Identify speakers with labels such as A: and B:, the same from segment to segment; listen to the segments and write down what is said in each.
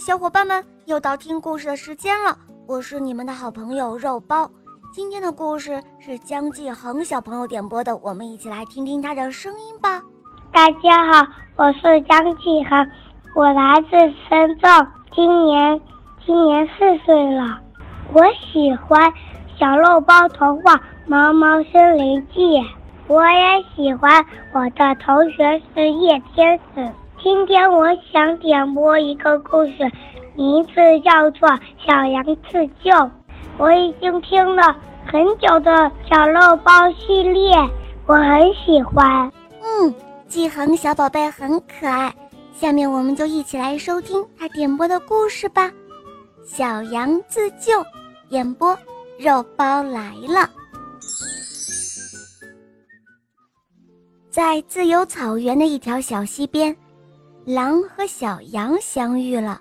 A: 小伙伴们，又到听故事的时间了。我是你们的好朋友肉包。今天的故事是江继恒小朋友点播的，我们一起来听听他的声音吧。
B: 大家好，我是江继恒，我来自深圳，今年今年四岁了。我喜欢小肉包童话《毛毛森林记》，我也喜欢我的同学是叶天使。今天我想点播一个故事，名字叫做《小羊自救》。我已经听了很久的小肉包系列，我很喜欢。
A: 嗯，季恒小宝贝很可爱。下面我们就一起来收听他点播的故事吧，《小羊自救》，演播肉包来了。在自由草原的一条小溪边。狼和小羊相遇了，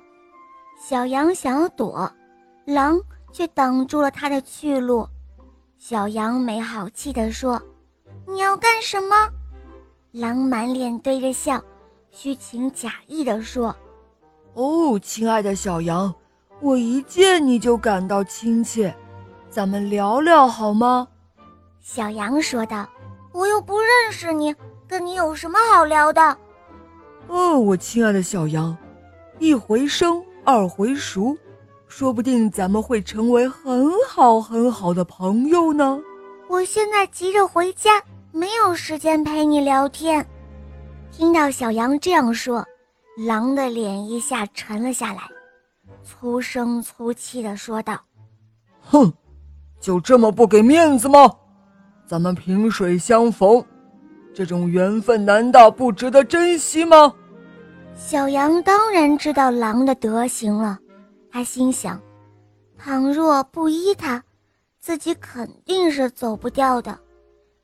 A: 小羊想要躲，狼却挡住了它的去路。小羊没好气地说：“你要干什么？”狼满脸堆着笑，虚情假意地说：“
C: 哦，亲爱的小羊，我一见你就感到亲切，咱们聊聊好吗？”
A: 小羊说道：“我又不认识你，跟你有什么好聊的？”
C: 哦，我亲爱的小羊，一回生，二回熟，说不定咱们会成为很好很好的朋友呢。
A: 我现在急着回家，没有时间陪你聊天。听到小羊这样说，狼的脸一下沉了下来，粗声粗气地说道：“
C: 哼，就这么不给面子吗？咱们萍水相逢。”这种缘分难道不值得珍惜吗？
A: 小羊当然知道狼的德行了，他心想：倘若不依他，自己肯定是走不掉的。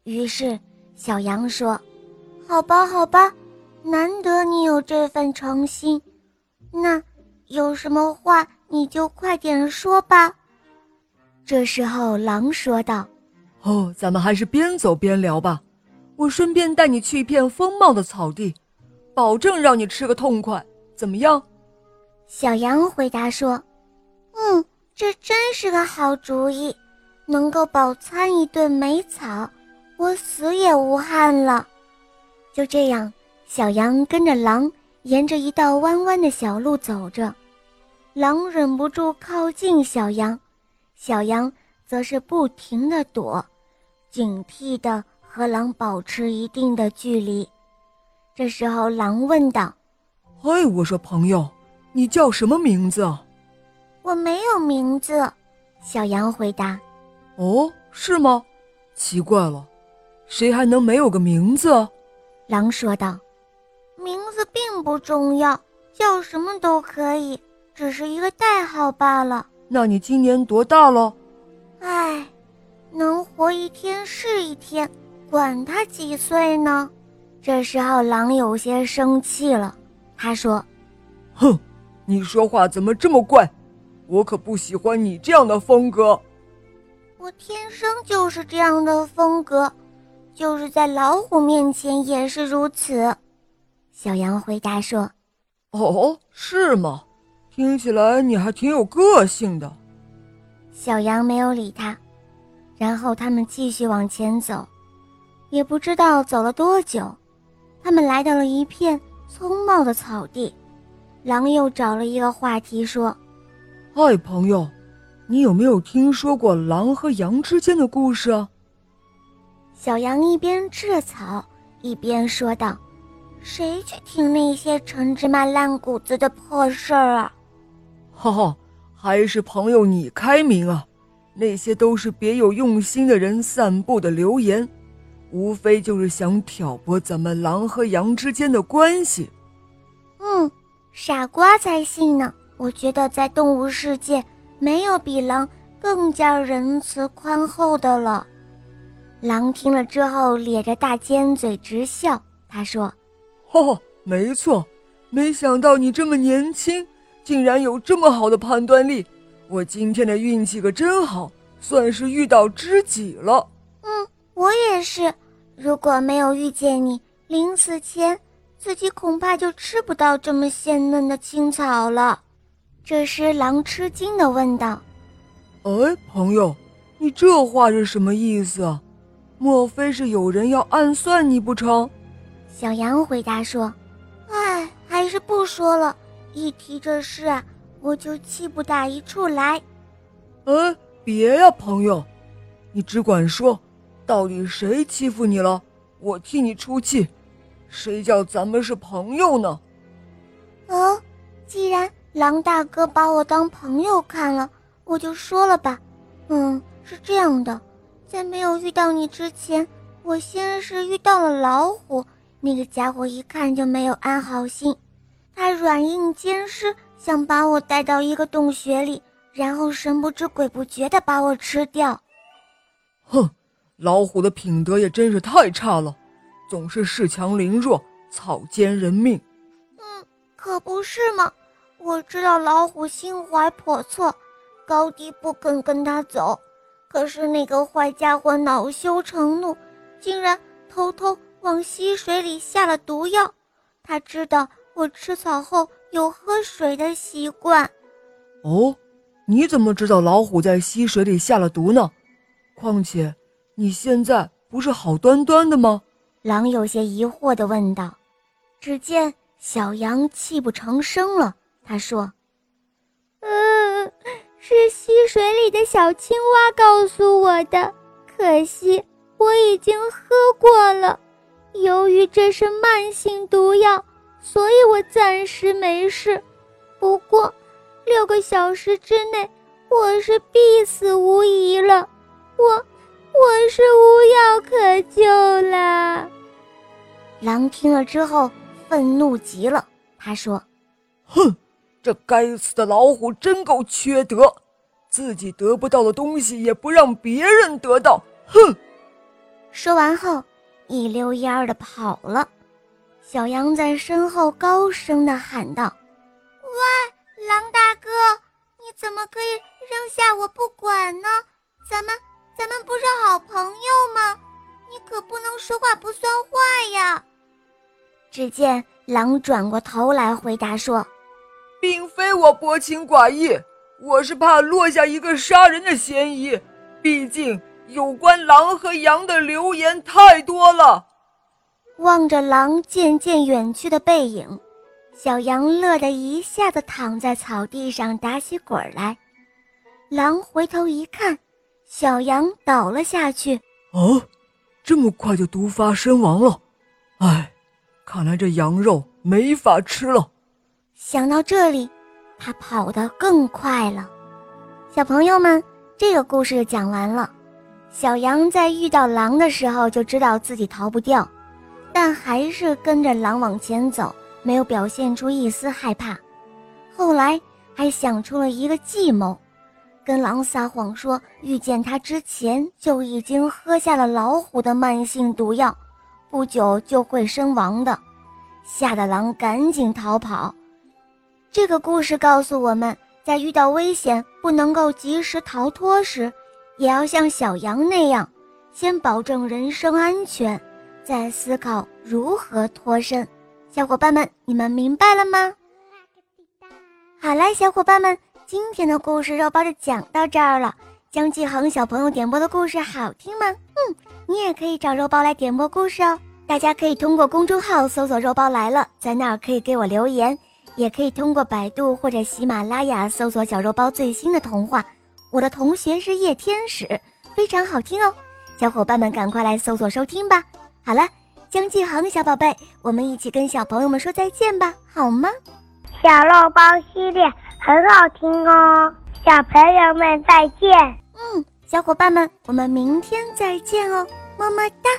A: 于是，小羊说：“好吧，好吧，难得你有这份诚心，那有什么话你就快点说吧。”这时候，狼说道：“
C: 哦，咱们还是边走边聊吧。”我顺便带你去一片丰茂的草地，保证让你吃个痛快，怎么样？
A: 小羊回答说：“嗯，这真是个好主意，能够饱餐一顿美草，我死也无憾了。”就这样，小羊跟着狼沿着一道弯弯的小路走着，狼忍不住靠近小羊，小羊则是不停地躲，警惕地。和狼保持一定的距离。这时候，狼问道：“
C: 嘿，我说朋友，你叫什么名字？”“
A: 我没有名字。”小羊回答。
C: “哦，是吗？奇怪了，谁还能没有个名字？”
A: 狼说道。“名字并不重要，叫什么都可以，只是一个代号罢了。”“
C: 那你今年多大了？”“
A: 唉，能活一天是一天。”管他几岁呢？这时候，狼有些生气了。他说：“
C: 哼，你说话怎么这么怪？我可不喜欢你这样的风格。
A: 我天生就是这样的风格，就是在老虎面前也是如此。”小羊回答说：“
C: 哦，是吗？听起来你还挺有个性的。”
A: 小羊没有理他，然后他们继续往前走。也不知道走了多久，他们来到了一片葱茂的草地。狼又找了一个话题说：“
C: 嗨，朋友，你有没有听说过狼和羊之间的故事啊？”
A: 小羊一边吃着草，一边说道：“谁去听那些陈芝麻烂谷子的破事儿啊？”“
C: 哈哈，还是朋友你开明啊！那些都是别有用心的人散布的流言。”无非就是想挑拨咱们狼和羊之间的关系。
A: 嗯，傻瓜才信呢！我觉得在动物世界，没有比狼更加仁慈宽厚的了。狼听了之后，咧着大尖嘴直笑。他说：“
C: 哦，没错，没想到你这么年轻，竟然有这么好的判断力。我今天的运气可真好，算是遇到知己了。”
A: 嗯，我也是。如果没有遇见你，临死前自己恐怕就吃不到这么鲜嫩的青草了。这时，狼吃惊的问道：“
C: 哎，朋友，你这话是什么意思啊？莫非是有人要暗算你不成？”
A: 小羊回答说：“哎，还是不说了。一提这事啊，我就气不打一处来。”
C: 哎，别呀，朋友，你只管说，到底谁欺负你了？我替你出气。谁叫咱们是朋友呢？
A: 哦，既然狼大哥把我当朋友看了，我就说了吧。嗯，是这样的，在没有遇到你之前，我先是遇到了老虎。那个家伙一看就没有安好心，他软硬兼施，想把我带到一个洞穴里，然后神不知鬼不觉的把我吃掉。
C: 哼，老虎的品德也真是太差了。总是恃强凌弱，草菅人命。
A: 嗯，可不是嘛。我知道老虎心怀叵测，高低不肯跟他走。可是那个坏家伙恼羞成怒，竟然偷偷往溪水里下了毒药。他知道我吃草后有喝水的习惯。
C: 哦，你怎么知道老虎在溪水里下了毒呢？况且你现在不是好端端的吗？
A: 狼有些疑惑地问道：“只见小羊泣不成声了。他说：‘
B: 嗯，是溪水里的小青蛙告诉我的。可惜我已经喝过了。由于这是慢性毒药，所以我暂时没事。不过六个小时之内，我是必死无疑了。我，我是无药可救了。’”
A: 狼听了之后，愤怒极了。他说：“
C: 哼，这该死的老虎真够缺德，自己得不到的东西也不让别人得到。”哼！
A: 说完后，一溜烟儿的跑了。小羊在身后高声的喊道：“喂，狼大哥，你怎么可以扔下我不管呢？咱们，咱们不是好朋友吗？你可不能说话不算话呀！”只见狼转过头来回答说：“
C: 并非我薄情寡义，我是怕落下一个杀人的嫌疑。毕竟有关狼和羊的流言太多了。”
A: 望着狼渐渐远去的背影，小羊乐得一下子躺在草地上打起滚来。狼回头一看，小羊倒了下去。
C: 哦，这么快就毒发身亡了，唉。看来这羊肉没法吃了。
A: 想到这里，他跑得更快了。小朋友们，这个故事讲完了。小羊在遇到狼的时候就知道自己逃不掉，但还是跟着狼往前走，没有表现出一丝害怕。后来还想出了一个计谋，跟狼撒谎说遇见他之前就已经喝下了老虎的慢性毒药。不久就会身亡的，吓得狼赶紧逃跑。这个故事告诉我们，在遇到危险不能够及时逃脱时，也要像小羊那样，先保证人身安全，再思考如何脱身。小伙伴们，你们明白了吗？好啦，小伙伴们，今天的故事肉包就讲到这儿了。江继恒小朋友点播的故事好听吗？嗯，你也可以找肉包来点播故事哦。大家可以通过公众号搜索“肉包来了”，在那儿可以给我留言，也可以通过百度或者喜马拉雅搜索“小肉包最新的童话”。我的同学是夜天使，非常好听哦，小伙伴们赶快来搜索收听吧。好了，江继恒小宝贝，我们一起跟小朋友们说再见吧，好吗？
B: 小肉包系列很好听哦，小朋友们再见。
A: 嗯，小伙伴们，我们明天再见哦，么么哒。